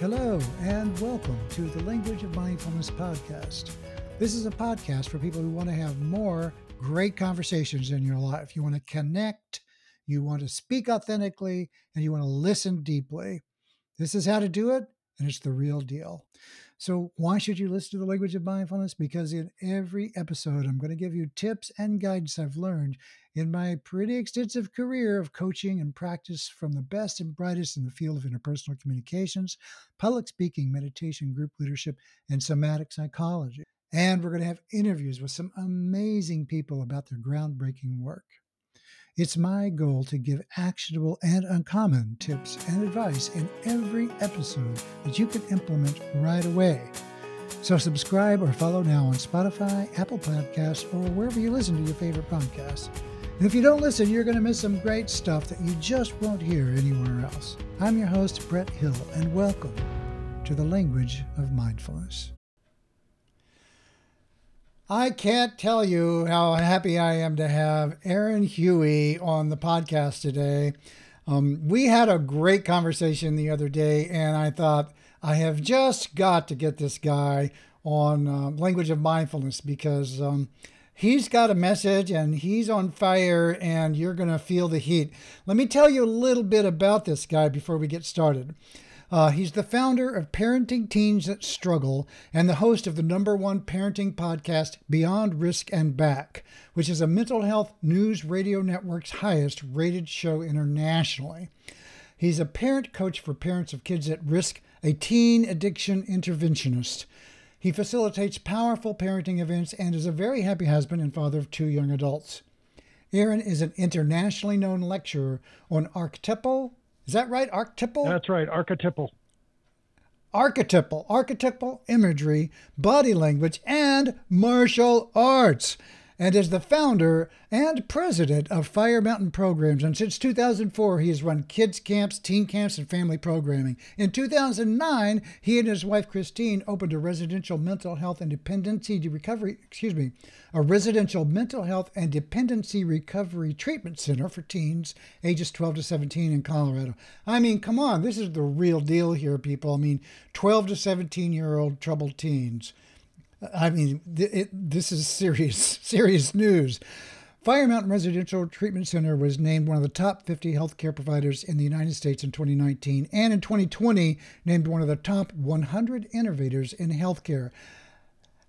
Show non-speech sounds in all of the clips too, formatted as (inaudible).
Hello, and welcome to the Language of Mindfulness podcast. This is a podcast for people who want to have more great conversations in your life. You want to connect, you want to speak authentically, and you want to listen deeply. This is how to do it, and it's the real deal. So, why should you listen to the language of mindfulness? Because in every episode, I'm going to give you tips and guidance I've learned in my pretty extensive career of coaching and practice from the best and brightest in the field of interpersonal communications, public speaking, meditation, group leadership, and somatic psychology. And we're going to have interviews with some amazing people about their groundbreaking work. It's my goal to give actionable and uncommon tips and advice in every episode that you can implement right away. So subscribe or follow now on Spotify, Apple Podcasts, or wherever you listen to your favorite podcasts. And if you don't listen, you're going to miss some great stuff that you just won't hear anywhere else. I'm your host, Brett Hill, and welcome to the language of mindfulness. I can't tell you how happy I am to have Aaron Huey on the podcast today. Um, we had a great conversation the other day, and I thought I have just got to get this guy on uh, language of mindfulness because um, he's got a message and he's on fire, and you're going to feel the heat. Let me tell you a little bit about this guy before we get started. Uh, he's the founder of Parenting Teens That Struggle and the host of the number one parenting podcast, Beyond Risk and Back, which is a mental health news radio network's highest rated show internationally. He's a parent coach for parents of kids at risk, a teen addiction interventionist. He facilitates powerful parenting events and is a very happy husband and father of two young adults. Aaron is an internationally known lecturer on archetypal is that right? Archetypal? That's right. Archetypal. Archetypal, archetypal imagery, body language, and martial arts and is the founder and president of Fire Mountain Programs. And since 2004, he has run kids camps, teen camps, and family programming. In 2009, he and his wife Christine opened a residential mental health and dependency recovery, excuse me, a residential mental health and dependency recovery treatment center for teens ages 12 to 17 in Colorado. I mean, come on, this is the real deal here, people. I mean, 12 to 17 year old troubled teens. I mean, it, this is serious, (laughs) serious news. Fire Mountain Residential Treatment Center was named one of the top 50 healthcare providers in the United States in 2019, and in 2020 named one of the top 100 innovators in healthcare.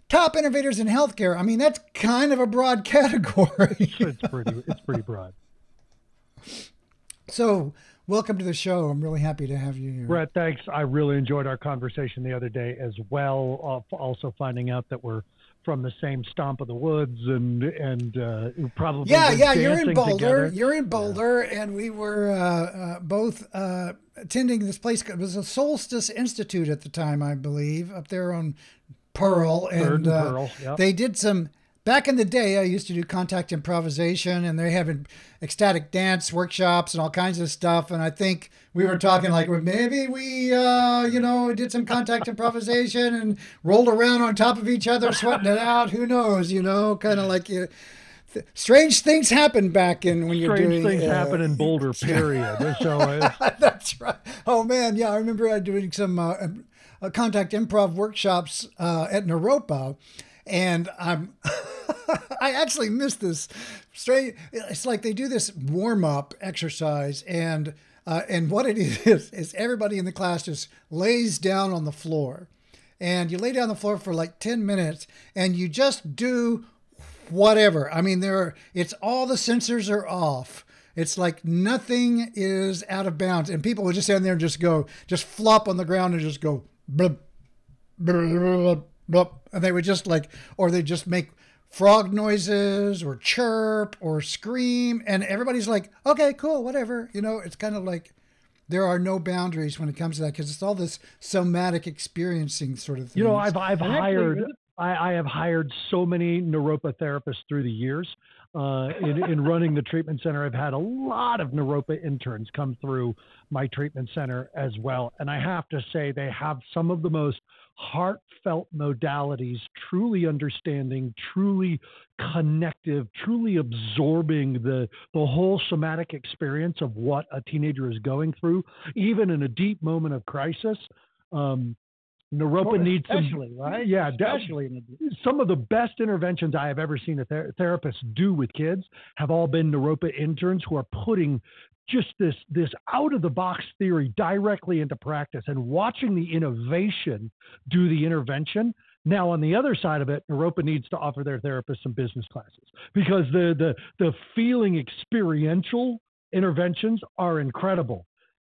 Top innovators in healthcare. I mean, that's kind of a broad (laughs) category. it's pretty. It's pretty broad. So, welcome to the show. I'm really happy to have you here. Brett, thanks. I really enjoyed our conversation the other day as well. Uh, also finding out that we're from the same stomp of the woods and and uh, probably yeah yeah you're in Boulder together. you're in Boulder yeah. and we were uh, uh, both uh, attending this place it was a Solstice Institute at the time I believe up there on Pearl and, uh, Pearl, yep. they did some back in the day, I used to do contact improvisation, and they're having ecstatic dance workshops and all kinds of stuff. And I think we were talking like maybe we, uh, you know, did some contact improvisation and rolled around on top of each other, sweating it out. Who knows? You know, kind of like you. Th- strange things happen back in when you're strange doing. Strange things uh, happen in Boulder. (laughs) Period. so uh, (laughs) that's right. Oh man, yeah, I remember I doing some uh, uh contact improv workshops uh, at Naropa, and I'm (laughs) I actually missed this. Straight, it's like they do this warm up exercise, and uh, and what it (laughs) is is everybody in the class just lays down on the floor, and you lay down on the floor for like ten minutes, and you just do whatever. I mean, there are, it's all the censors are off. It's like nothing is out of bounds, and people would just stand there and just go, just flop on the ground and just go blub, and they would just like, or they just make frog noises or chirp or scream and everybody's like okay cool whatever you know? It's kind of like there are no boundaries when it comes to that because it's all this somatic experiencing sort of thing you know i've i've hired I, I, have hired so many Naropa therapists through the years. Uh, in, in running the treatment center, I've had a lot of Naropa interns come through my treatment center as well. And I have to say, they have some of the most heartfelt modalities, truly understanding, truly connective, truly absorbing the, the whole somatic experience of what a teenager is going through, even in a deep moment of crisis. Um, Naropa well, needs some, right? Yeah, especially some of the best interventions I have ever seen a ther- therapist do with kids have all been Naropa interns who are putting just this this out of the box theory directly into practice and watching the innovation do the intervention. Now, on the other side of it, Naropa needs to offer their therapists some business classes because the the the feeling experiential interventions are incredible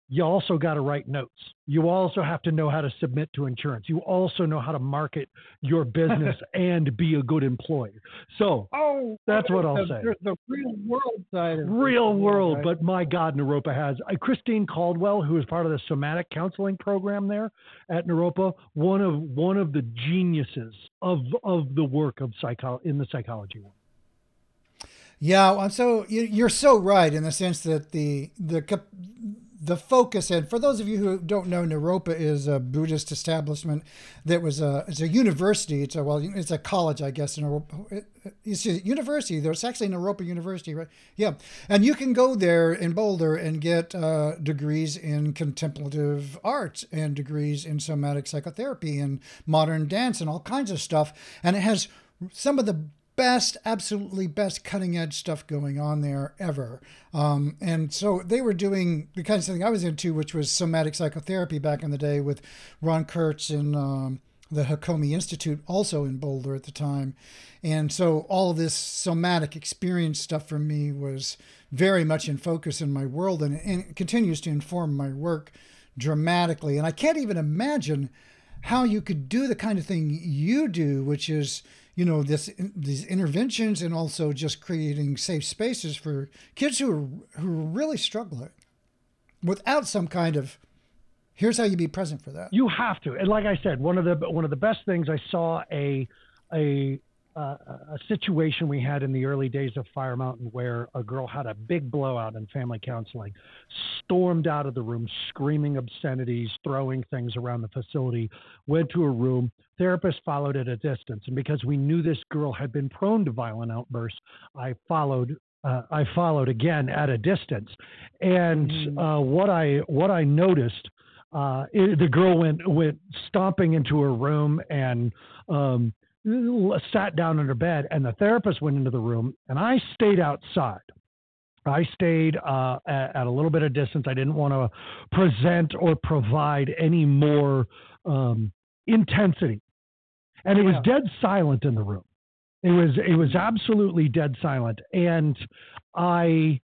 you also got to write notes. You also have to know how to submit to insurance. You also know how to market your (laughs) business and be a good employee. So oh, that's what I'll the, say. The real world side. real world, right? but my God, Naropa has uh, Christine Caldwell, who is part of the somatic counseling program there at Naropa, one of one of the geniuses of of the work of psycho in the psychology world. Yeah, so you're so right in the sense that the the the focus and for those of you who don't know naropa is a buddhist establishment that was a it's a university. It's a well it's a college i guess in it's a university. There's actually naropa university right? Yeah. And you can go there in boulder and get uh, degrees in contemplative arts and degrees in somatic psychotherapy and modern dance and all kinds of stuff. And it has some of the best, absolutely best cutting edge stuff going on there ever. Um, and so they were doing the kind of thing I was into, which was somatic psychotherapy back in the day with Ron Kurtz and um, the Hakomi Institute, also in Boulder at the time. And so all this somatic experience stuff for me was very much in focus in my world and, and it continues to inform my work dramatically. And I can't even imagine how you could do the kind of thing you do, which is you know this these interventions and also just creating safe spaces for kids who are who are really struggling without some kind of here's how you be present for that you have to and like i said one of the one of the best things i saw a a uh, a situation we had in the early days of Fire Mountain where a girl had a big blowout in family counseling, stormed out of the room screaming obscenities, throwing things around the facility, went to a room. Therapist followed at a distance. And because we knew this girl had been prone to violent outbursts, I followed uh, I followed again at a distance, and mm. uh, what I what I noticed, uh, it, the girl went went stomping into her room and um, sat down in her bed, and the therapist went into the room, and I stayed outside. I stayed uh, at, at, a little bit of distance. I didn't want to present or provide any more um, intensity, and it was dead silent in the room. It was it was absolutely dead silent, and I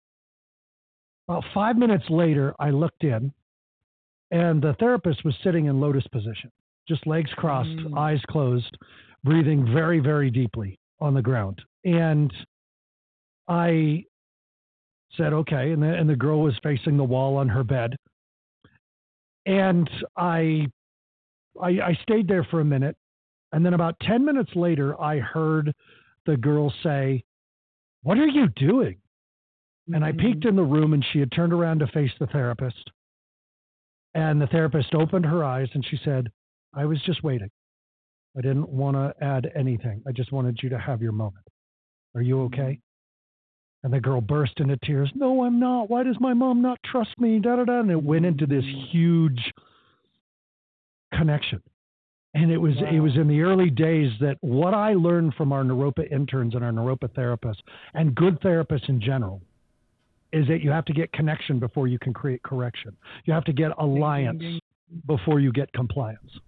about five minutes later I looked in, and the therapist was sitting in lotus position, just legs crossed, mm. eyes closed, breathing very, very deeply on the ground. And I said, okay. And the, and the girl was facing the wall on her bed. And I, I, I stayed there for a minute. And then about 10 minutes later, I heard the girl say, What are you doing? And I peeked mm-hmm. in the room and she had turned around to face the therapist. And the therapist opened her eyes and she said, I was just waiting. I didn't want to add anything. I just wanted you to have your moment. Are you mm-hmm. okay? And the girl burst into tears. No, I'm not. Why does my mom not trust me? Da da da. And it went into this mm-hmm. huge connection. And it was wow. it was in the early days that what I learned from our Naropa interns and our Naropa therapists and good therapists in general is that you have to get connection before you can create correction. You have to get alliance before you get compliance.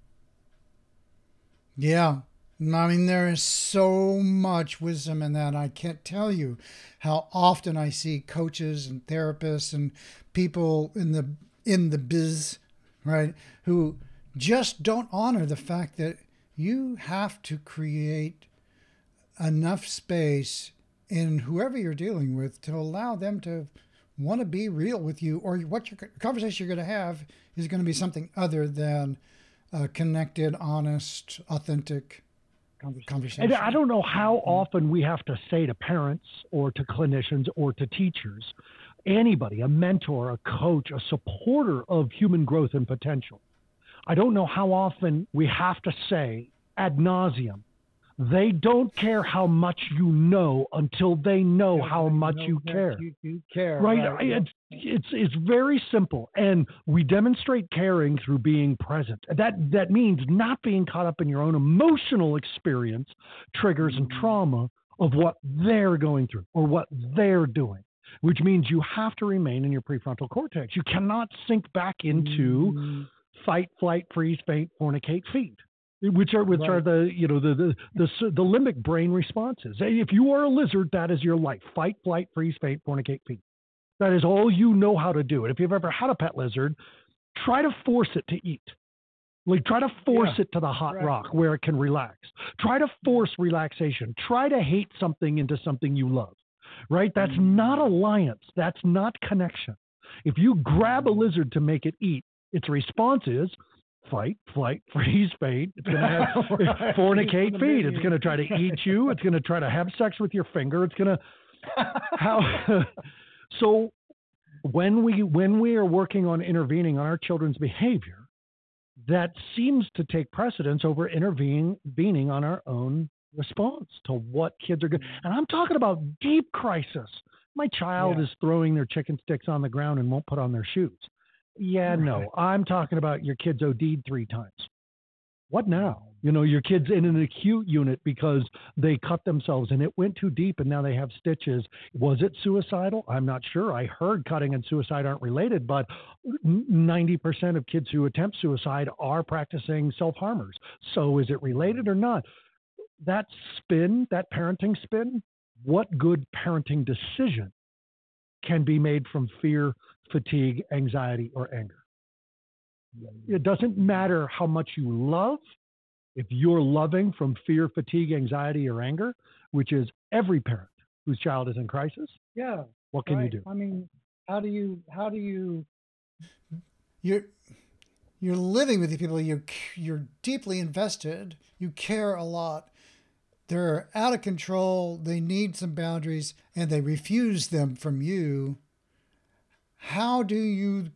Yeah. I mean, there is so much wisdom in that. I can't tell you how often I see coaches and therapists and people in the in the biz, right, who just don't honor the fact that you have to create enough space in whoever you're dealing with to allow them to want to be real with you, or what your conversation you're going to have is going to be something other than uh, connected, honest, authentic conversation. And I don't know how often we have to say to parents or to clinicians or to teachers, anybody, a mentor, a coach, a supporter of human growth and potential. I don't know how often we have to say ad nauseum They don't care how much you know until they know how they much know you care. You do care. Right? right. It's, it's it's very simple, and we demonstrate caring through being present. That that means not being caught up in your own emotional experience, triggers, and Mm-hmm. trauma of what they're going through or what they're doing. Which means you have to remain in your prefrontal cortex. You cannot sink back into Mm, fight, flight, freeze, faint, fornicate, feed, which are which are the you know the, the the the limbic brain responses. If you are a lizard, that is your life: fight, flight, freeze, faint, fornicate, feed. That is all you know how to do. And if you've ever had a pet lizard, try to force it to eat. Like try to force Yeah. it to the hot Right. rock where it can relax. Try to force relaxation. Try to hate something into something you love. Right? That's Mm. not alliance. That's not connection. If you grab a lizard to make it eat, its response is fight, flight, (laughs) freeze, faint. It's going to have (laughs) Right. fornicate, It's feed. It's going to try to (laughs) eat you. It's going to try to have sex with your finger. It's going to how. so when we when we are working on intervening on our children's behavior, that seems to take precedence over intervening intervening on our own response to what kids are good. Mm. And I'm talking about deep crisis. My child Yeah. is throwing their chicken sticks on the ground and won't put on their shoes. Yeah, no. I'm talking about your kids OD'd three times. What now? You know, your kid's in an acute unit because they cut themselves and it went too deep and now they have stitches. Was it suicidal? I'm not sure. I heard cutting and suicide aren't related, but 90% of kids who attempt suicide are practicing self harmers. So is it related or not? That spin, that parenting spin, what good parenting decision can be made from fear, fatigue, anxiety, or anger? Mm-hmm. It doesn't matter how much you love. If you're loving from fear, fatigue, anxiety, or anger, which is every parent whose child is in crisis, yeah. what can right. you do? I mean, how do you how do you You're you're living with these people. You're you're deeply invested. You care a lot. They're out of control. They need some boundaries, and they refuse them from you. How do you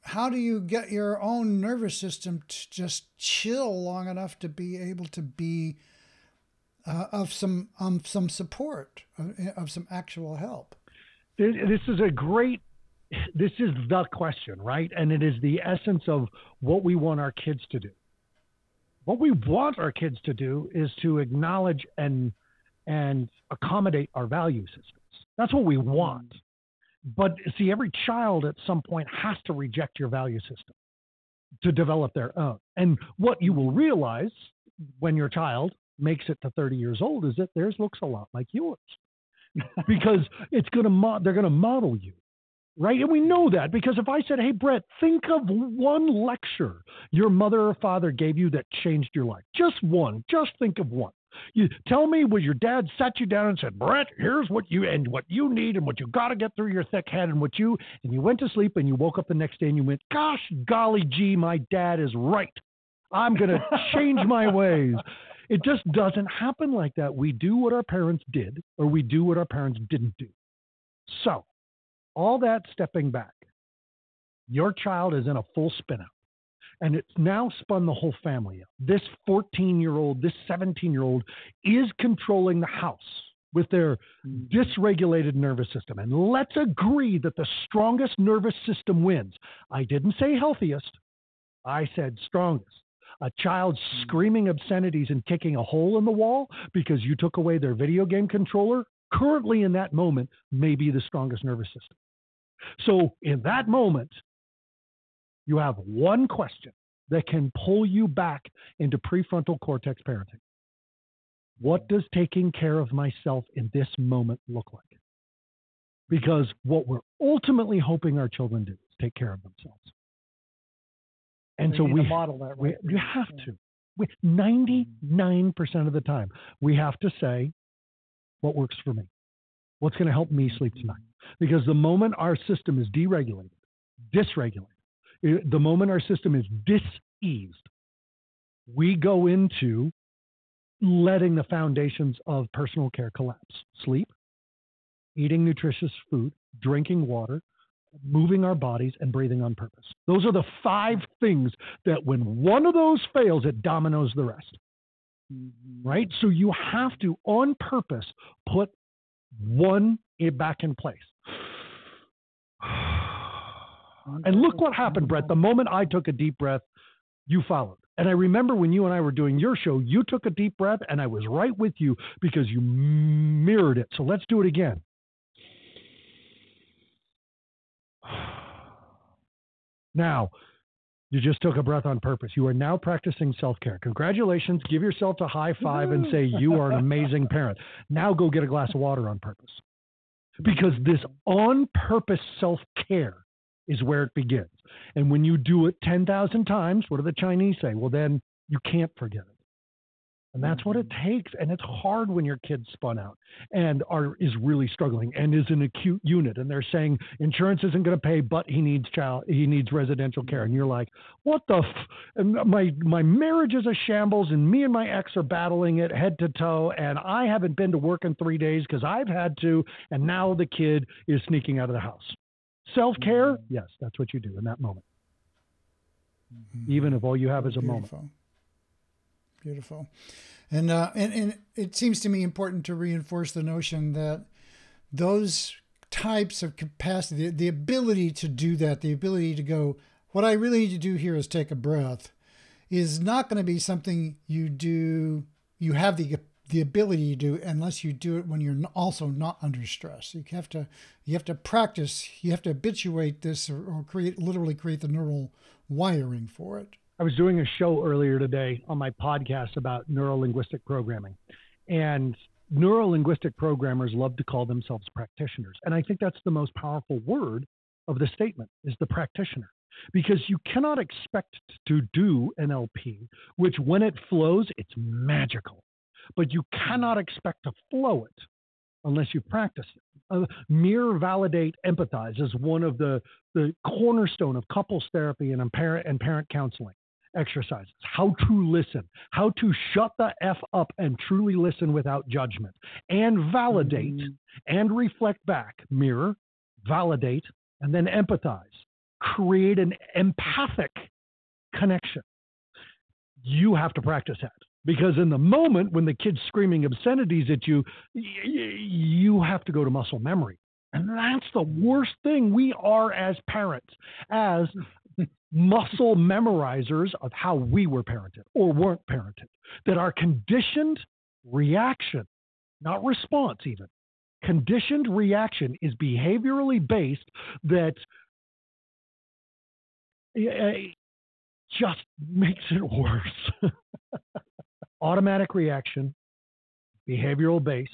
how do you get your own nervous system to just chill long enough to be able to be uh, of some um, some support of, of some actual help? This this is a great, this is the question, right? And it is the essence of what we want our kids to do. What we want our kids to do is to acknowledge and and accommodate our value systems. That's what we want. But see, every child at some point has to reject your value system to develop their own. And what you will realize when your child makes it to 30 years old is that theirs looks a lot like yours (laughs) because it's going to mo- they're going to model you right? And we know that because if i said hey brett think of one lecture your mother or father gave you that changed your life. Just one. Just think of one. You tell me was your dad sat you down and said brett here's what you and what you need and what you got to get through your thick head and what you and you went to sleep and you woke up the next day and you went gosh golly gee my dad is right. I'm going (laughs) to change my ways. It just doesn't happen like that. We do what our parents did, or we do what our parents didn't do. So, all that stepping back, your child is in a full spin out, and it's now spun the whole family out. This 14 year old, this 17 year old is controlling the house with their mm. dysregulated nervous system. And let's agree that the strongest nervous system wins. I didn't say healthiest, I said strongest a child mm. screaming obscenities and kicking a hole in the wall because you took away their video game controller, currently in that moment, may be the strongest nervous system. So, in that moment, you have one question that can pull you back into prefrontal cortex parenting. What does taking care of myself in this moment look like? Because what we're ultimately hoping our children do is take care of themselves. And we so we model that we, right? you have to. We, 99% of the time, we have to say what works for me. What's going to help me sleep tonight? Because the moment our system is deregulated, dysregulated, the moment our system is diseased, we go into letting the foundations of personal care collapse. Sleep, eating nutritious food, drinking water, moving our bodies, and breathing on purpose. Those are the five things that when one of those fails, it dominoes the rest. Mm-hmm. right? So you have to, on purpose, put one it back in place. (sighs) And look what happened, Brett. The moment I took a deep breath, you followed. And I remember when you and I were doing your show, you took a deep breath, and I was right with you because you mirrored it. So let's do it again. (sighs) Now, you just took a breath on purpose. You are now practicing self care. Congratulations. Give yourself a high five and say, You are an (laughs) amazing parent. Now go get a glass of water on purpose. Because this on purpose self care is where it begins. And when you do it 10,000 times, what do the Chinese say? Well, then you can't forget it. And that's what it takes. And it's hard when your kid's spun out and are is really struggling and is an acute unit. And they're saying insurance isn't going to pay, but he needs child he needs residential care. And you're like, what the f-? And my my marriage is a shambles, and me and my ex are battling it head to toe. And I haven't been to work in three days because I've had to. And now the kid is sneaking out of the house. Self care, Mm-hmm. yes, that's what you do in that moment. Even if all you have is a moment. Beautiful. And, uh, and and it seems to me important to reinforce the notion that those types of capacity, the, the ability to do that, the ability to go, what I really need to do here is take a breath, is not going to be something you do, you have the the ability to do unless you do it when you're also not under stress. You have to you have to practice, you have to habituate this or, or create literally create the neural wiring for it. I was doing a show earlier today on my podcast about neuro linguistic programming. And neuro linguistic programmers love to call themselves practitioners. And I think that's the most powerful word of the statement is the practitioner. Because you cannot expect to do NLP, which when it flows, it's magical. But you cannot expect to flow it unless you practice it. Uh, mirror, validate, empathize is one of the, the cornerstone of couples therapy and parent and parent counseling exercises. How to listen, how to shut the F up and truly listen without judgment, and validate mm. and reflect back, mirror, validate, and then empathize. Create an empathic connection. You have to practice that because in the moment when the kid's screaming obscenities at you, you have to go to muscle memory. And that's the worst thing we are as parents, as mm. Muscle memorizers of how we were parented or weren't parented, that our conditioned reaction, not response even, conditioned reaction is behaviorally based that just makes it worse. (laughs) Automatic reaction, behavioral base,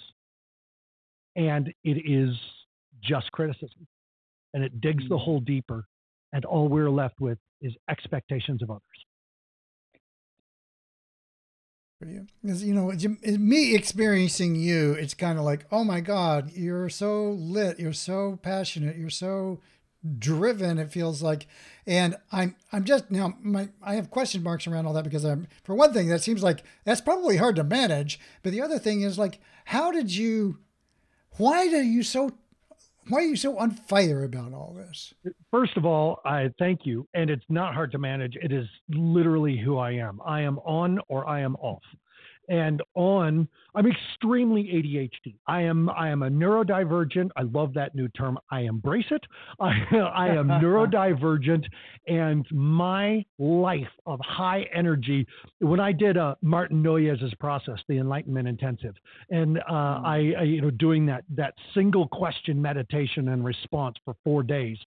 and it is just criticism. And it digs the hmm. hole deeper, and all we're left with is expectations of others. you. You know, it's eh, me experiencing you, it's kind of like, oh my God, you're so lit, you're so passionate, you're so driven. It feels like, and I'm, I'm just now, my, I have question marks around all that because I'm, for one thing, that seems like that's probably hard to manage. But the other thing is like, how did you, why are you so, why are you so on fire about all this? First of all, I thank you. And it's not hard to manage. It is literally who I am. I am on or I am off. And on, I'm extremely ADHD. I am I am a neurodivergent. I love that new term. I embrace it. (laughs) I, I am neurodivergent, and my life of high energy. When I did uh, Martin Noyes's process, the Enlightenment Intensive, and uh, I, I you know doing that that single question meditation and response for four days,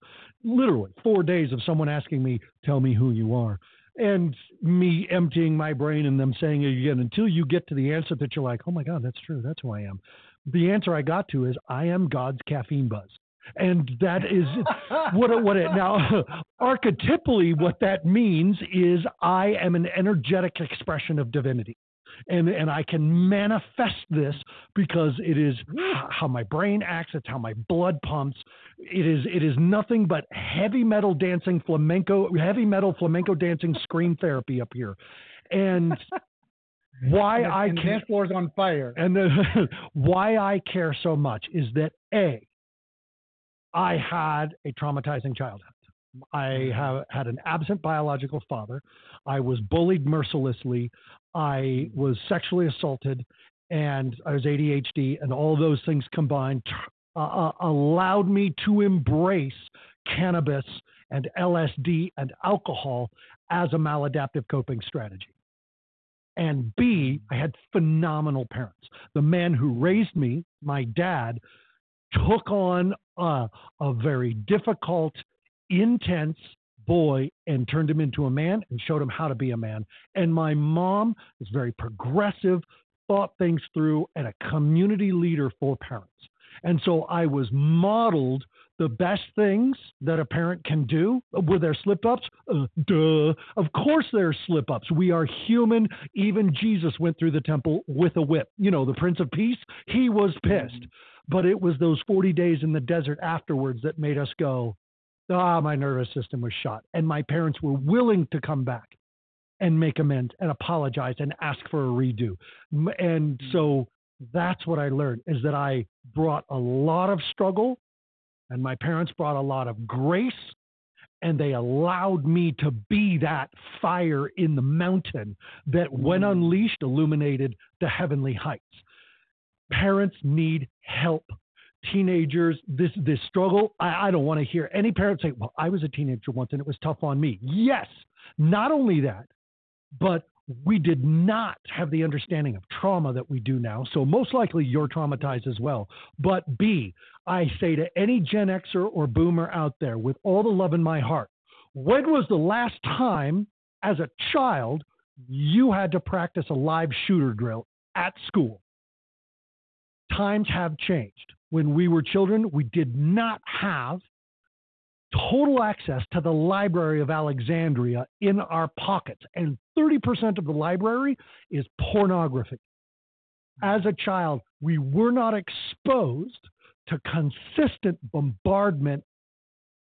literally four days of someone asking me, "Tell me who you are." And me emptying my brain and them saying it again until you get to the answer that you're like, oh my God, that's true. That's who I am. The answer I got to is I am God's caffeine buzz. And that is (laughs) what, what it now (laughs) archetypally what that means is I am an energetic expression of divinity. And, and I can manifest this because it is how my brain acts. It's how my blood pumps. It is it is nothing but heavy metal dancing flamenco, heavy metal flamenco dancing scream therapy up here, and (laughs) why and, I and can dance floor's on fire. and the, (laughs) why I care so much is that a I had a traumatizing childhood. I mm-hmm. have had an absent biological father. I was bullied mercilessly. I was sexually assaulted, and I was ADHD, and all those things combined uh, uh, allowed me to embrace cannabis and LSD and alcohol as a maladaptive coping strategy. And B, I had phenomenal parents. The man who raised me, my dad, took on a, a very difficult, intense boy and turned him into a man and showed him how to be a man. And my mom is very progressive, thought things through, and a community leader for parents. And so I was modeled the best things that a parent can do. Were there slip ups? Uh, duh. Of course there are slip ups. We are human. Even Jesus went through the temple with a whip. You know, the Prince of Peace, he was pissed. But it was those 40 days in the desert afterwards that made us go, ah, my nervous system was shot. And my parents were willing to come back and make amends and apologize and ask for a redo. And so that's what I learned is that I brought a lot of struggle and my parents brought a lot of grace and they allowed me to be that fire in the mountain that when mm. unleashed illuminated the heavenly heights parents need help teenagers this this struggle i, I don't want to hear any parent say well i was a teenager once and it was tough on me yes not only that but we did not have the understanding of trauma that we do now. So, most likely you're traumatized as well. But B, I say to any Gen Xer or boomer out there with all the love in my heart, when was the last time as a child you had to practice a live shooter drill at school? Times have changed. When we were children, we did not have total access to the Library of Alexandria in our pockets. And 30% of the library is pornography. As a child, we were not exposed to consistent bombardment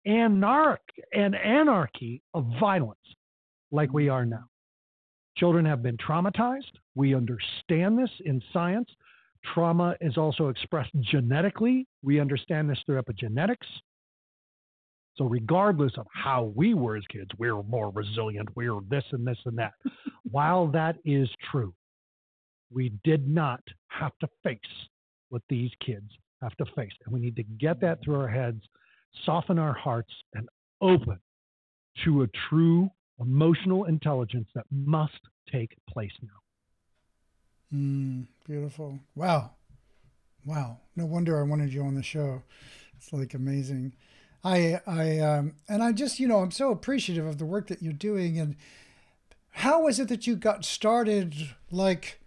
anarch- and anarchy of violence like we are now. Children have been traumatized. We understand this in science. Trauma is also expressed genetically. We understand this through epigenetics. So regardless of how we were as kids, we're more resilient, we're this and this and that. (laughs) While that is true, we did not have to face what these kids have to face. And we need to get that through our heads, soften our hearts, and open to a true emotional intelligence that must take place now. Mm, beautiful. Wow. Wow. No wonder I wanted you on the show. It's like amazing. I, I, um, and I just, you know, I'm so appreciative of the work that you're doing. And how was it that you got started, like,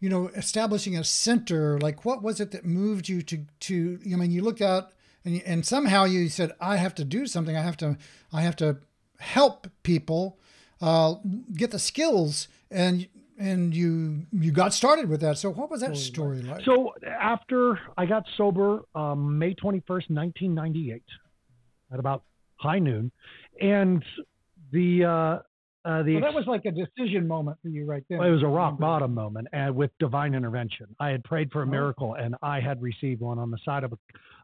you know, establishing a center? Like, what was it that moved you to, to, I mean, you looked out and, and somehow you said, I have to do something. I have to, I have to help people uh, get the skills and and you you got started with that. So what was that story like? So after I got sober, um, May twenty first, nineteen ninety eight, at about high noon, and the uh, uh, the well, that was like a decision moment for you right there. It was a rock bottom moment, and with divine intervention, I had prayed for a oh. miracle, and I had received one on the side of a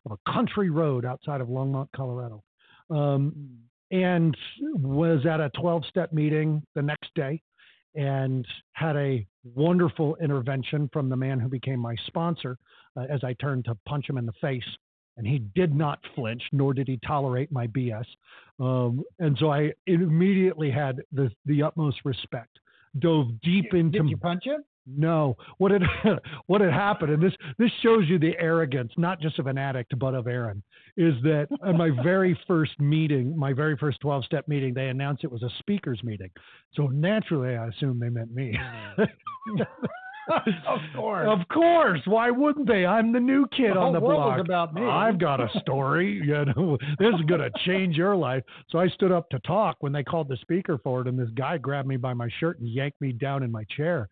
of a country road outside of Longmont, Colorado, um, hmm. and was at a twelve step meeting the next day, and had a wonderful intervention from the man who became my sponsor uh, as I turned to punch him in the face and he did not flinch, nor did he tolerate my BS. Um, and so I immediately had the the utmost respect. Dove deep did, into. Did you punch him? No. What had (laughs) what had happened, and this this shows you the arrogance, not just of an addict, but of Aaron, is that in my very (laughs) first meeting, my very first twelve step meeting, they announced it was a speakers meeting. So naturally, I assumed they meant me. Mm. (laughs) of course. Of course. Why wouldn't they? I'm the new kid the on the block. about me. I've got a story. You know, this is going to change your life. So I stood up to talk when they called the speaker for it, and this guy grabbed me by my shirt and yanked me down in my chair.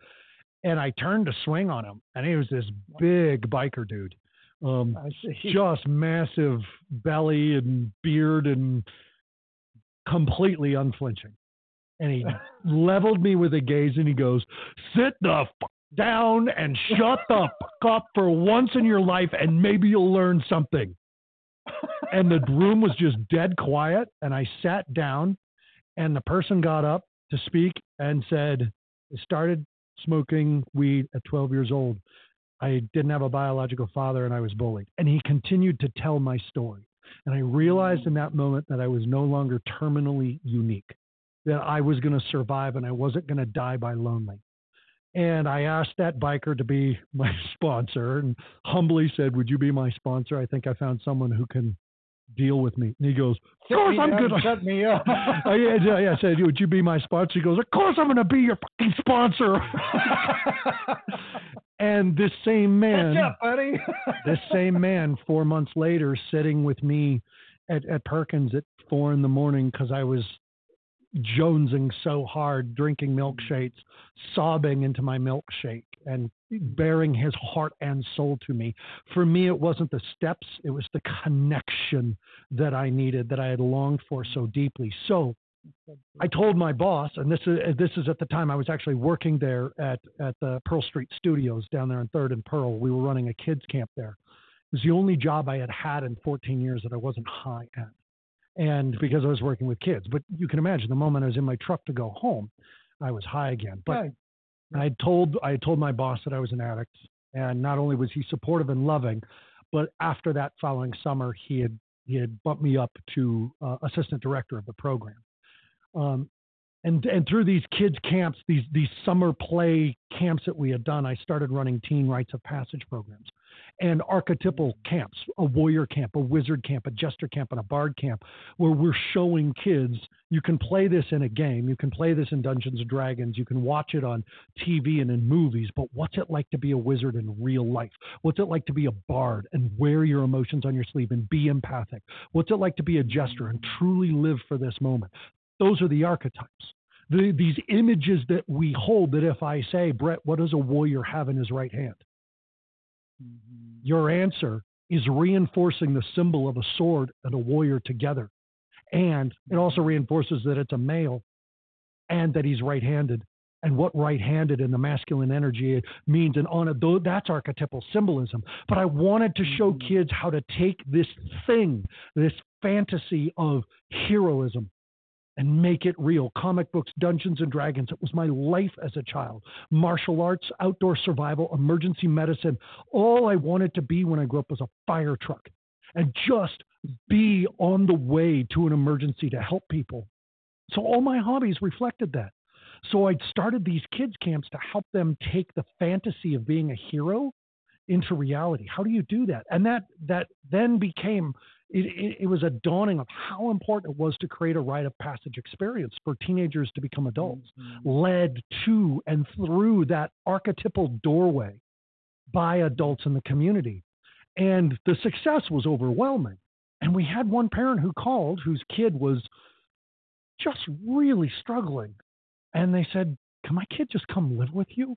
And I turned to swing on him, and he was this big biker dude, um, (laughs) just massive belly and beard and completely unflinching and he (laughs) leveled me with a gaze and he goes, "Sit the fuck down and shut the (laughs) fuck up for once in your life, and maybe you'll learn something. and the room was just dead quiet. And I sat down, and the person got up to speak and said, started smoking weed at 12 years old. I didn't have a biological father and I was bullied. And he continued to tell my story. And I realized in that moment that I was no longer terminally unique, that I was going to survive and I wasn't going to die by lonely. And I asked that biker to be (laughs) my sponsor and humbly said, Would you be my sponsor? I think I found someone who can deal with me. And he goes, Of course I'm good. Shut me up. (laughs) Oh, I, yeah, I said, Would you be my sponsor? He goes, Of course I'm going to be your fucking sponsor. (laughs) and this same man, up, buddy. (laughs) this same man, four months later, sitting with me at, at Perkins at four in the morning because I was jonesing so hard, drinking mm. milkshakes, sobbing into my milkshake, and bearing his heart and soul to me. For me, it wasn't the steps, it was the connection that I needed, that I had longed for so deeply. So I told my boss, and this is this is at the time I was actually working there at at the Pearl Street Studios down there in Third and Pearl. We were running a kids camp there. It was the only job I had had in 14 years that I wasn't high at and because I was working with kids. But you can imagine the moment I was in my truck to go home, I was high again. But Right. I told I told my boss that I was an addict, and not only was he supportive and loving, but after that following summer, he had he had bumped me up to uh, assistant director of the program. Um, and and through these kids camps, these these summer play camps that we had done, I started running teen rites of passage programs and archetypal camps, a warrior camp, a wizard camp, a jester camp, and a bard camp, where we're showing kids you can play this in a game, you can play this in Dungeons and Dragons, you can watch it on TV and in movies, but what's it like to be a wizard in real life? What's it like to be a bard and wear your emotions on your sleeve and be empathic? What's it like to be a jester and truly live for this moment? Those are the archetypes. The, these images that we hold that if I say, Brett, what does a warrior have in his right hand? Mm-hmm. Your answer is reinforcing the symbol of a sword and a warrior together. And it mm-hmm. also reinforces that it's a male and that he's right handed and what right handed in the masculine energy means. And on it, that's archetypal symbolism. But I wanted to show mm-hmm. kids how to take this thing, this fantasy of heroism, and make it real. Comic books, Dungeons and Dragons. It was my life as a child. Martial arts, outdoor survival, emergency medicine. All I wanted to be when I grew up was a fire truck and just be on the way to an emergency to help people. So all my hobbies reflected that. So I started these kids camps to help them take the fantasy of being a hero into reality. How do you do that? And that that then became it, it, it, was a dawning of how important it was to create a rite of passage experience for teenagers to become adults, mm-hmm. led to and through that archetypal doorway by adults in the community. And the success was overwhelming. And we had one parent who called whose kid was just really struggling. And they said, Can my kid just come live with you?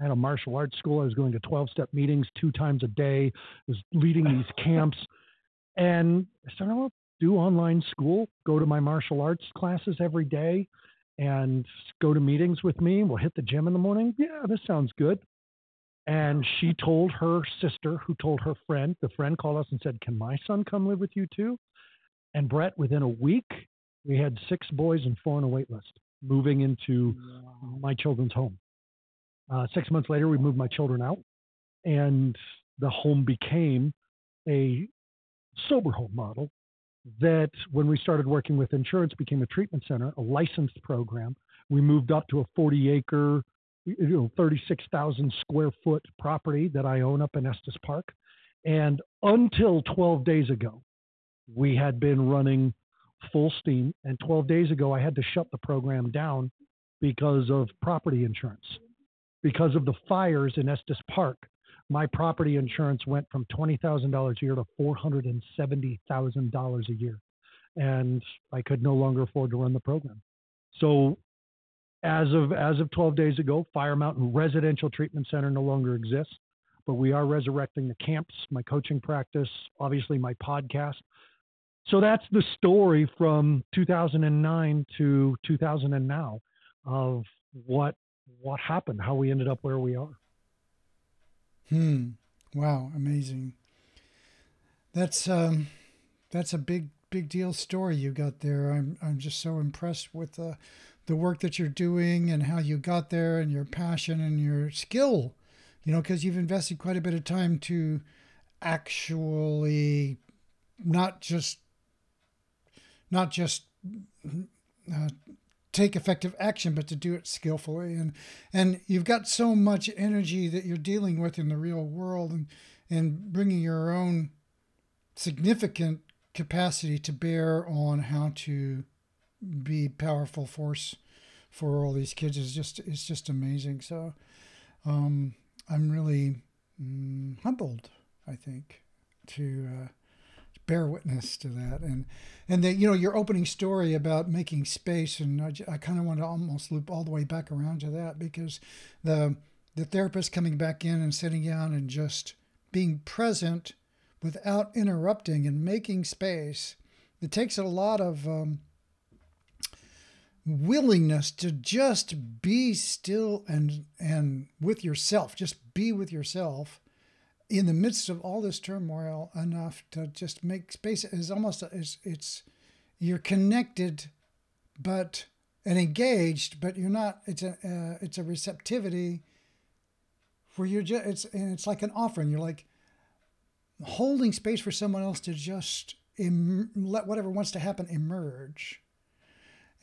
I had a martial arts school. I was going to 12 step meetings two times a day, I was leading these (laughs) camps. And I started, well, do online school, go to my martial arts classes every day, and go to meetings with me. We'll hit the gym in the morning. Yeah, this sounds good. And she told her sister, who told her friend, the friend called us and said, Can my son come live with you too? And Brett, within a week, we had six boys and four on a wait list moving into my children's home. Uh, six months later, we moved my children out, and the home became a sober home model that when we started working with insurance became a treatment center, a licensed program. We moved up to a 40 acre, you know, 36,000 square foot property that I own up in Estes Park. And until 12 days ago, we had been running full steam. And 12 days ago, I had to shut the program down because of property insurance, because of the fires in Estes Park my property insurance went from $20,000 a year to $470,000 a year. And I could no longer afford to run the program. So as of as of 12 days ago, Fire Mountain Residential Treatment Center no longer exists, but we are resurrecting the camps, my coaching practice, obviously my podcast. So that's the story from 2009 to 2000 and now of what what happened, how we ended up where we are. Hmm. Wow. Amazing. That's um, that's a big big deal story you got there. I'm I'm just so impressed with the the work that you're doing and how you got there and your passion and your skill. You know, because you've invested quite a bit of time to actually not just not just uh, take effective action, but to do it skillfully. And and you've got so much energy that you're dealing with in the real world, and and bringing your own significant capacity to bear on how to be powerful force for all these kids is just it's just amazing. So um, I'm really mm, humbled, I think, to uh, bear witness to that. And and that you know your opening story about making space, and I, I kind of want to almost loop all the way back around to that because the the therapist coming back in and sitting down and just being present without interrupting and making space. It takes a lot of um, willingness to just be still and and with yourself. Just be with yourself in the midst of all this turmoil enough to just make space. Is almost it's, it's you're connected, but and engaged, but you're not. It's a uh, it's a receptivity where you're just it's and it's like an offering. You're like holding space for someone else to just Im- let whatever wants to happen emerge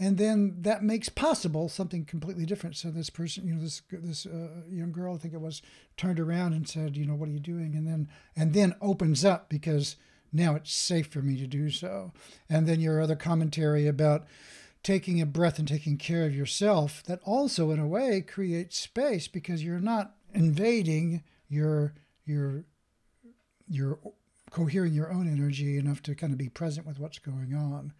and then that makes possible something completely different. So this person you know this this uh, young girl i think it was turned around and said you know what are you doing? And then and then opens up because now it's safe for me to do so. And then your other commentary about taking a breath and taking care of yourself that also in a way creates space because you're not invading your your you're cohering your own energy enough to kind of be present with what's going on.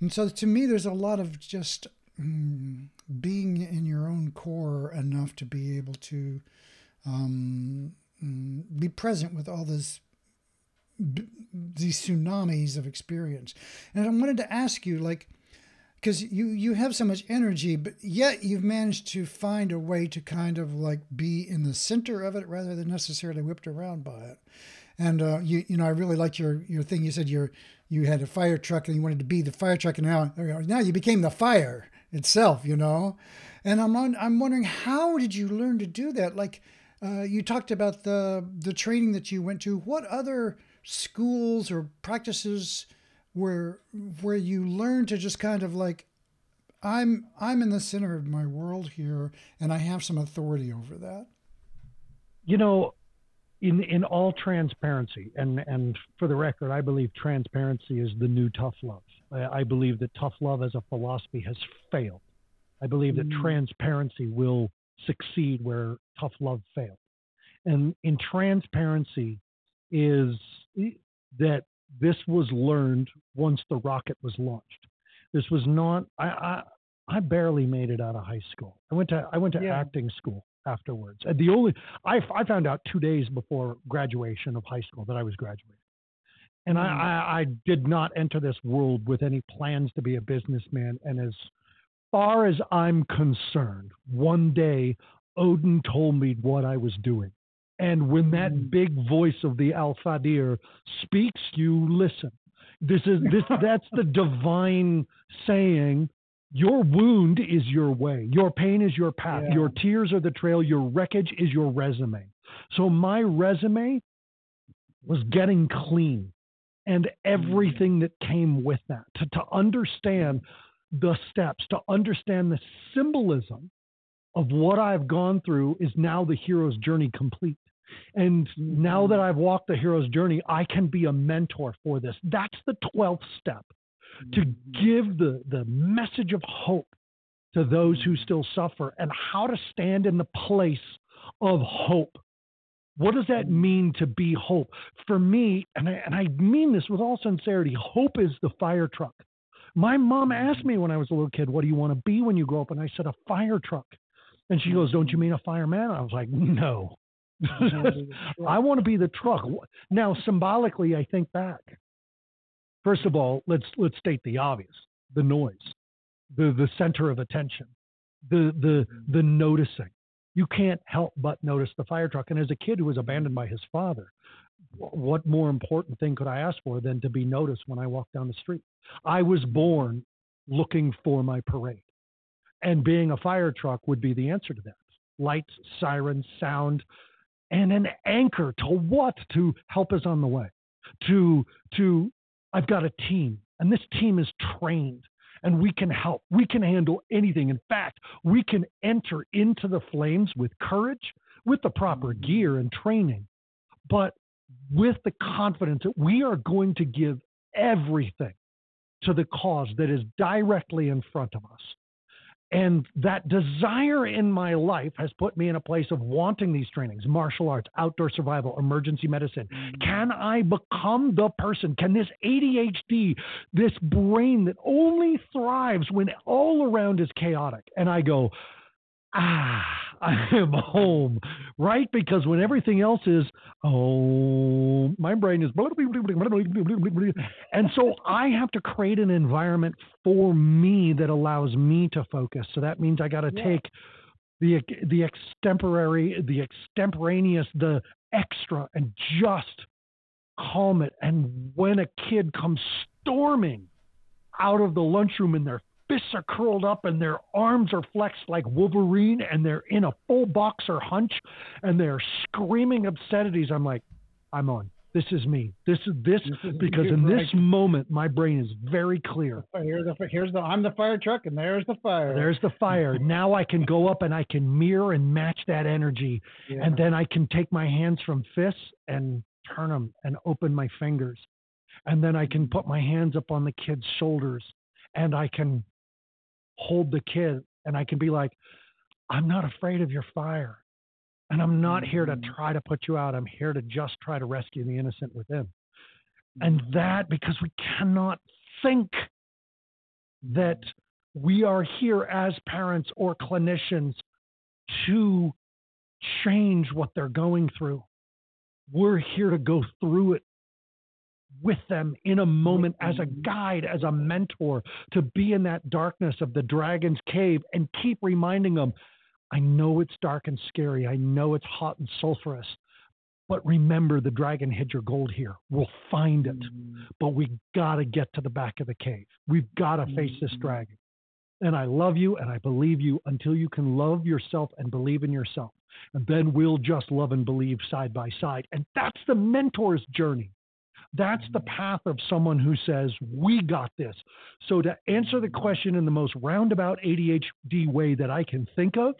And so to me, there's a lot of just mm, being in your own core enough to be able to um, mm, be present with all this these tsunamis of experience. And I wanted to ask you, like, because you you have so much energy, but yet you've managed to find a way to kind of like be in the center of it rather than necessarily whipped around by it. And uh, you you know I really like your your thing. You said you're you had a fire truck and you wanted to be the fire truck, and now now you became the fire itself. You know, and I'm on, I'm wondering how did you learn to do that? Like uh, you talked about the the training that you went to. What other schools or practices where where you learn to just kind of like I'm I'm in the center of my world here and I have some authority over that. You know, in in all transparency, and and for the record, I believe transparency is the new tough love. I, I believe that tough love as a philosophy has failed. I believe that mm. transparency will succeed where tough love failed. And in transparency is that this was learned once the rocket was launched. This was not. I I, I barely made it out of high school. I went to I went to yeah. acting school afterwards. And the only I, I found out two days before graduation of high school that I was graduating, and mm. I, I, I did not enter this world with any plans to be a businessman. And as far as I'm concerned, one day Odin told me what I was doing. And when that mm. big voice of the Al-Fadir speaks, you listen. This is this (laughs) that's the divine saying your wound is your way. Your pain is your path. Yeah. Your tears are the trail. Your wreckage is your resume. So my resume was getting clean and everything mm. that came with that to, to understand the steps, to understand the symbolism of what I've gone through is now the hero's journey complete. And now that mm. I've walked the hero's journey, I can be a mentor for this. That's the 12th step to give the, the message of hope to those who still suffer and how to stand in the place of hope. What does that mean to be hope? For me, and I, and I mean this with all sincerity, hope is the fire truck. My mom asked mm-hmm. me when I was a little kid, What do you want to be when you grow up? And I said, A fire truck. And she goes, Don't you mean a fireman? I was like, No. (laughs) I want to be the truck. Now, symbolically, I think back. First of all, let's let's state the obvious: the noise, the the center of attention, the the mm-hmm. the noticing. you can't help but notice the fire truck. And as a kid who was abandoned by his father, what more important thing could I ask for than to be noticed when I walk down the street? I was born looking for my parade, and being a fire truck would be the answer to that. Lights, sirens, sound, and an anchor to what? To help us on the way. To to I've got a team, and this team is trained and we can help. We can handle anything. In fact, we can enter into the flames with courage, with the proper gear and training, but with the confidence that we are going to give everything to the cause that is directly in front of us. And that desire in my life has put me in a place of wanting these trainings martial arts, outdoor survival, emergency medicine. Mm-hmm. Can I become the person? Can this ADHD, this brain that only thrives when all around is chaotic? And I go, ah, (laughs) I am home, right? Because when everything else is, oh, my brain is, and so I have to create an environment for me that allows me to focus. So that means I got to yeah. take the the extemporary, the extemporaneous, the extra, and just calm it. And when a kid comes storming out of the lunchroom in their fists are curled up and their arms are flexed like Wolverine and they're in a full boxer hunch and they're screaming obscenities. I'm like, I'm on. This is me. This is this, this is because in this moment my brain is very clear. Here's the here's the I'm the fire truck and there's the fire. There's the fire. (laughs) now I can go up and I can mirror and match that energy, yeah. and then I can take my hands from fists and turn them and open my fingers, and then I can put my hands up on the kid's shoulders and I can hold the kid and I can be like, I'm not afraid of your fire. And I'm not here to mm-hmm. try to put you out. I'm here to just try to rescue the innocent within. And mm-hmm. that because we cannot think that we are here as parents or clinicians to change what they're going through. We're here to go through it with them in a moment as a guide, as a mentor, to be in that darkness of the dragon's cave and keep reminding them, I know it's dark and scary. I know it's hot and sulfurous. But remember, the dragon hid your gold here. We'll find it. Mm-hmm. But we got to get to the back of the cave. We've got to face this mm-hmm. dragon. And I love you and I believe you until you can love yourself and believe in yourself. And then we'll just love and believe side by side. And that's the mentor's journey. That's the mm-hmm. path of someone who says, We got this. So, to answer the question in the most roundabout ADHD way that I can think of,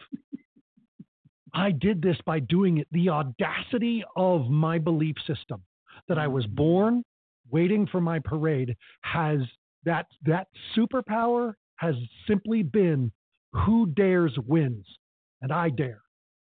I did this by doing it. The audacity of my belief system that I was mm-hmm. born waiting for my parade has that that superpower has simply been who dares wins and I dare.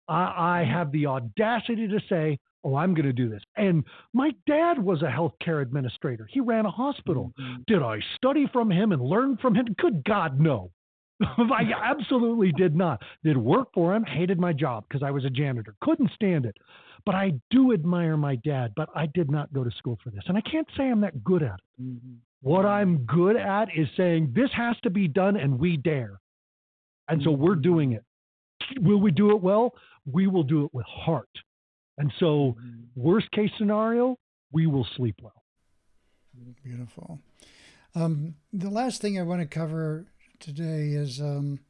I, I mm-hmm. have the audacity to say oh, I'm going to do this. And my dad was a healthcare administrator. He ran a hospital. Mm-hmm. Did I study from him and learn from him? Good God, no. (laughs) I absolutely did not. Did work for him, hated my job because I was a janitor, couldn't stand it. But I do admire my dad, but I did not go to school for this. And I can't say I'm that good at it. Mm-hmm. What I'm good at is saying this has to be done and we dare. And so we're mm-hmm. doing it. Will we do it well? We will do it with heart. And so, mm-hmm. worst case scenario, we will sleep well. Beautiful. Um, the last thing I want to cover today is um,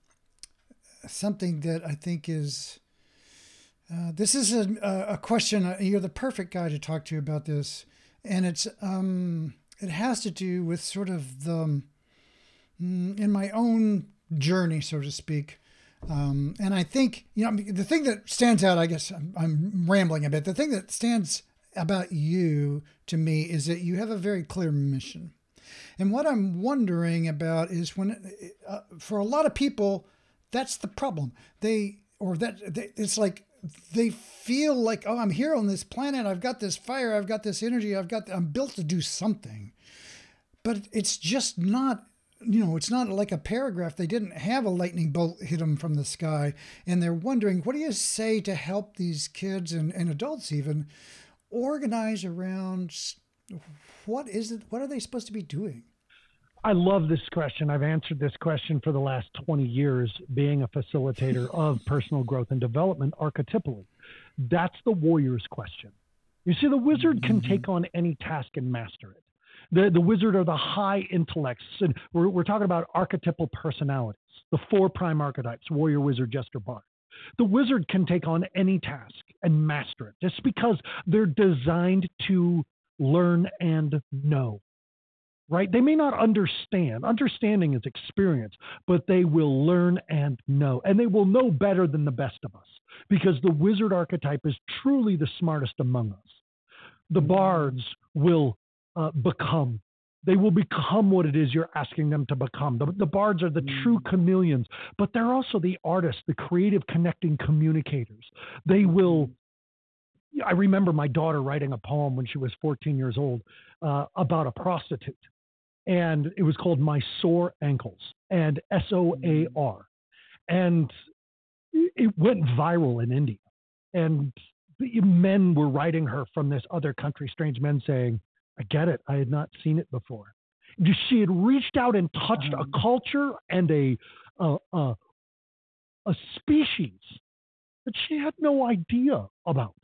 something that I think is. Uh, this is a, a question. Uh, you're the perfect guy to talk to about this, and it's um, it has to do with sort of the mm, in my own journey, so to speak, um, and I think, you know, the thing that stands out, I guess I'm, I'm, rambling a bit. The thing that stands about you to me is that you have a very clear mission. And what I'm wondering about is when, uh, for a lot of people, that's the problem. They, or that, they, it's like they feel like, oh, I'm here on this planet. I've got this fire. I've got this energy. I've got, I'm built to do something. But it's just not you know, it's not like a paragraph. They didn't have a lightning bolt hit them from the sky. And they're wondering, what do you say to help these kids and, and adults even organize around what is it? What are they supposed to be doing? I love this question. I've answered this question for the last 20 years, being a facilitator (laughs) of personal growth and development archetypally. That's the warrior's question. You see, the wizard can mm-hmm. take on any task and master it. The, the wizard are the high intellects, and we're, we're talking about archetypal personalities, the four prime archetypes warrior, wizard, jester, bard. The wizard can take on any task and master it just because they're designed to learn and know. Right? They may not understand. Understanding is experience, but they will learn and know. And they will know better than the best of us because the wizard archetype is truly the smartest among us. The bards will uh, become they will become what it is you're asking them to become. The, the bards are the mm. true chameleons, but they're also the artists, the creative connecting communicators. They will. Mm-hmm. I remember my daughter writing a poem when she was 14 years old uh, about a prostitute, and it was called "My Sore Ankles" and S O A R, and it went viral in India, and men were writing her from this other country, strange men saying I get it. I had not seen it before. She had reached out and touched um, a culture and a, a, a, a species that she had no idea about.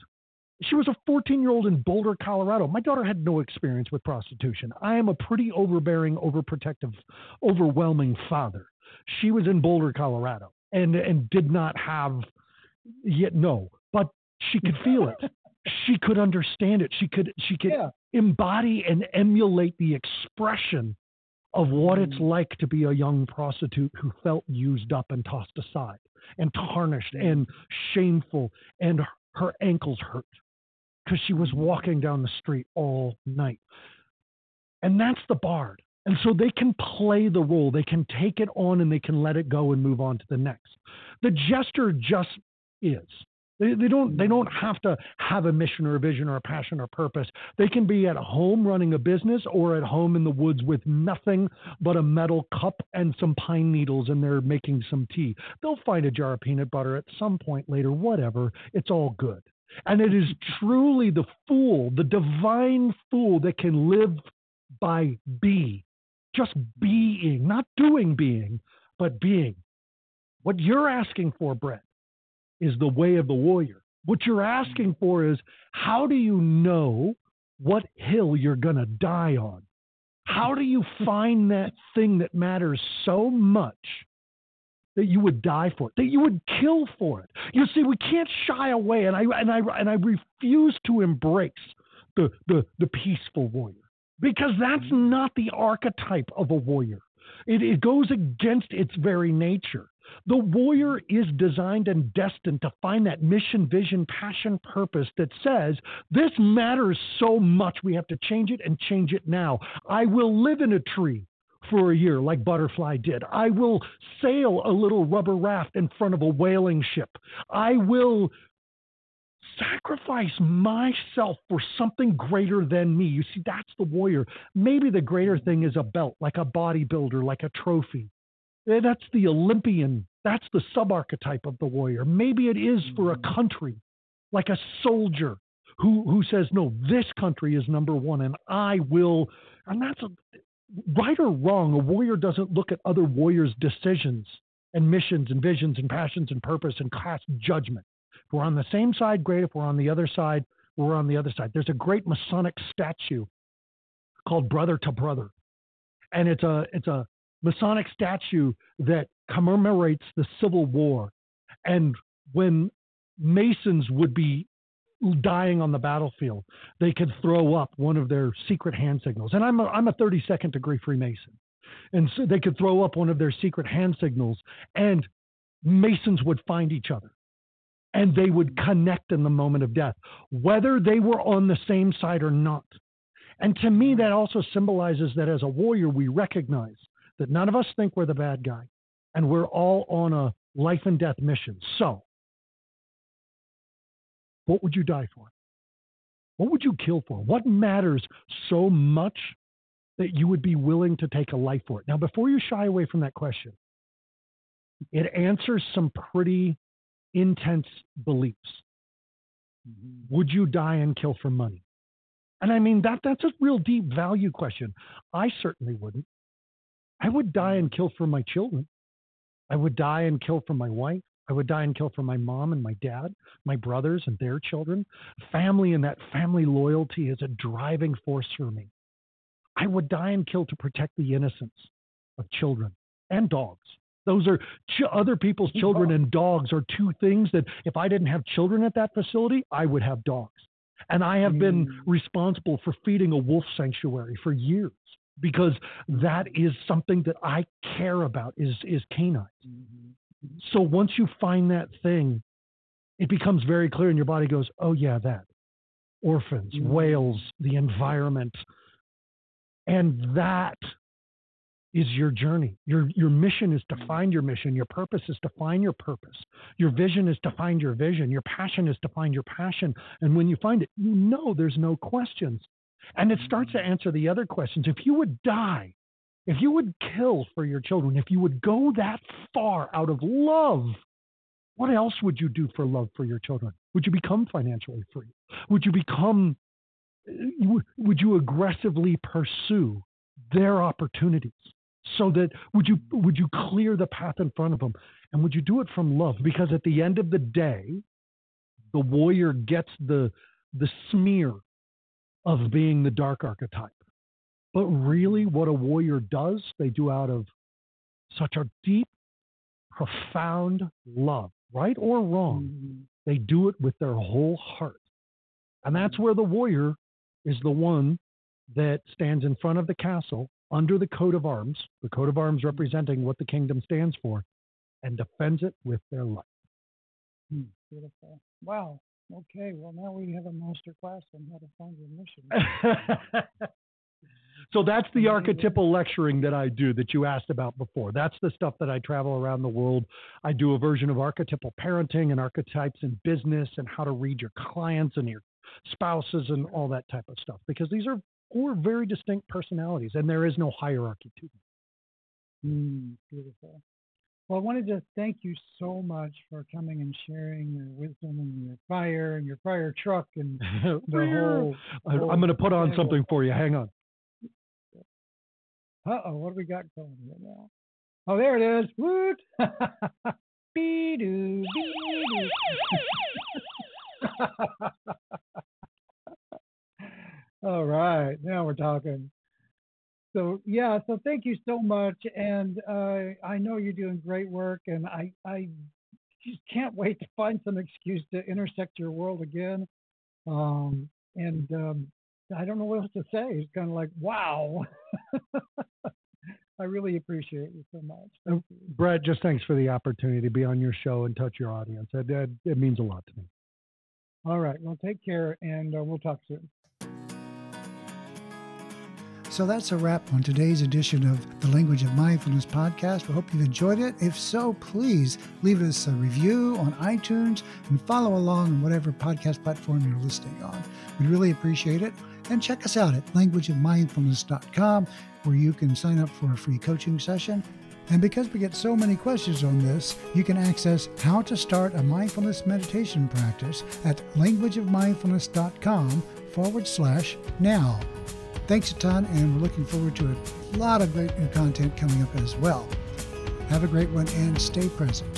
She was a 14 year old in Boulder, Colorado. My daughter had no experience with prostitution. I am a pretty overbearing, overprotective, overwhelming father. She was in Boulder, Colorado, and and did not have yet no, but she could feel it. (laughs) she could understand it. She could she could yeah. Embody and emulate the expression of what it's mm. like to be a young prostitute who felt used up and tossed aside and tarnished mm. and shameful and her ankles hurt because she was mm. walking down the street all night. And that's the bard. And so they can play the role, they can take it on and they can let it go and move on to the next. The jester just is. They, they don't they don't mm-hmm. have to have a mission or a vision or a passion or purpose. They can be at home running a business or at home in the woods with nothing but a metal cup and some pine needles and they're making some tea. They'll find a jar of peanut butter at some point later, whatever. It's all good. And it is mm-hmm. truly the fool, the divine fool that can live by be, just being, not doing being, but being. What you're asking for, Brett, is the way of the warrior. What you're asking for is how do you know what hill you're going to die on? How do you find that thing that matters so much that you would die for it, that you would kill for it? You see, we can't shy away, and I and I and I refuse to embrace the the, the peaceful warrior because that's not the archetype of a warrior. It, it goes against its very nature. The warrior is designed and destined to find that mission, vision, passion, purpose that says, This matters so much, we have to change it and change it now. I will live in a tree for a year, like Butterfly did. I will sail a little rubber raft in front of a whaling ship. I will sacrifice myself for something greater than me. You see, that's the warrior. Maybe the greater thing is a belt, like a bodybuilder, like a trophy. Eh, that's the Olympian. That's the subarchetype of the warrior. Maybe it is for a mm. country, like a soldier who who says, "No, this country is number one, and I will." And that's a, right or wrong. A warrior doesn't look at other warriors' decisions and missions and visions and passions and purpose and cast judgment. If we're on the same side, great. If we're on the other side, we're on the other side. There's a great Masonic statue called Brother to Brother, and it's a it's a Masonic statue that commemorates the Civil War. And when Masons would be dying on the battlefield, they could throw up one of their secret hand signals. And I'm a, I'm a 32nd degree Freemason. And so they could throw up one of their secret hand signals, and Masons would find each other and they would connect in the moment of death, whether they were on the same side or not. And to me, that also symbolizes that as a warrior, we recognize that none of us think we're the bad guy, and we're all on a life and death mission. So, what would you die for? What would you kill for? What matters so much that you would be willing to take a life for it? Now, before you shy away from that question, it answers some pretty intense beliefs. Mm-hmm. Would you die and kill for money? And I mean that that's a real deep value question. I certainly wouldn't. I would die and kill for my children. I would die and kill for my wife. I would die and kill for my mom and my dad, my brothers and their children. Family and that family loyalty is a driving force for me. I would die and kill to protect the innocence of children and dogs. Those are ch- other people's children and dogs are two things that if I didn't have children at that facility, I would have dogs. And I have been mm. responsible for feeding a wolf sanctuary for years because that is something that I care about is is canines. Mm-hmm. So once you find that thing, it becomes very clear and your body goes, "Oh yeah, that." Orphans, mm-hmm. whales, the environment. And that is your journey. Your your mission is to mm. find your mission. Your purpose is to find your purpose. Your vision is to find your vision. Your passion is to find your passion. And when you find it, you know there's no questions. And it starts to answer the other questions. If you would die, if you would kill for your children, if you would go that far out of love, what else would you do for love for your children? Would you become financially free? Would you become uh, would you aggressively pursue their opportunities? so that would you would you clear the path in front of them and would you do it from love because at the end of the day the warrior gets the the smear of being the dark archetype but really what a warrior does they do out of such a deep profound love right or wrong mm-hmm. they do it with their whole heart and that's mm-hmm. where the warrior is the one that stands in front of the castle under the coat of arms, the coat of arms representing what the kingdom stands for, and defends it with their life. Hmm, beautiful. Wow. Okay. Well, now we have a master class on how to find your mission. (laughs) so that's the archetypal lecturing that I do that you asked about before. That's the stuff that I travel around the world. I do a version of archetypal parenting and archetypes in business and how to read your clients and your spouses and all that type of stuff because these are four very distinct personalities, and there is no hierarchy to them. Mm, beautiful. Well, I wanted to just thank you so much for coming and sharing your wisdom and your fire and your fire truck and (laughs) the whole. whole I'm going to put on something for you. Hang on. Uh oh, what do we got going here now? Oh, there it is. Woot! Be doo, be All right, now we're talking. So yeah, so thank you so much, and uh, I know you're doing great work, and I I just can't wait to find some excuse to intersect your world again. Um, and um, I don't know what else to say. It's kind of like wow. (laughs) I really appreciate you so much. Uh, Brett, just thanks for the opportunity to be on your show and touch your audience. It, it, it means a lot to me. All right. Well, take care, and uh, we'll talk soon. So that's a wrap on today's edition of the Language of Mindfulness podcast. We hope you've enjoyed it. If so, please leave us a review on iTunes and follow along on whatever podcast platform you're listening on. We'd really appreciate it. And check us out at languageofmindfulness.com where you can sign up for a free coaching session. And because we get so many questions on this, you can access how to start a mindfulness meditation practice at languageofmindfulness.com forward slash now. Thanks a ton, and we're looking forward to a lot of great new content coming up as well. Have a great one and stay present.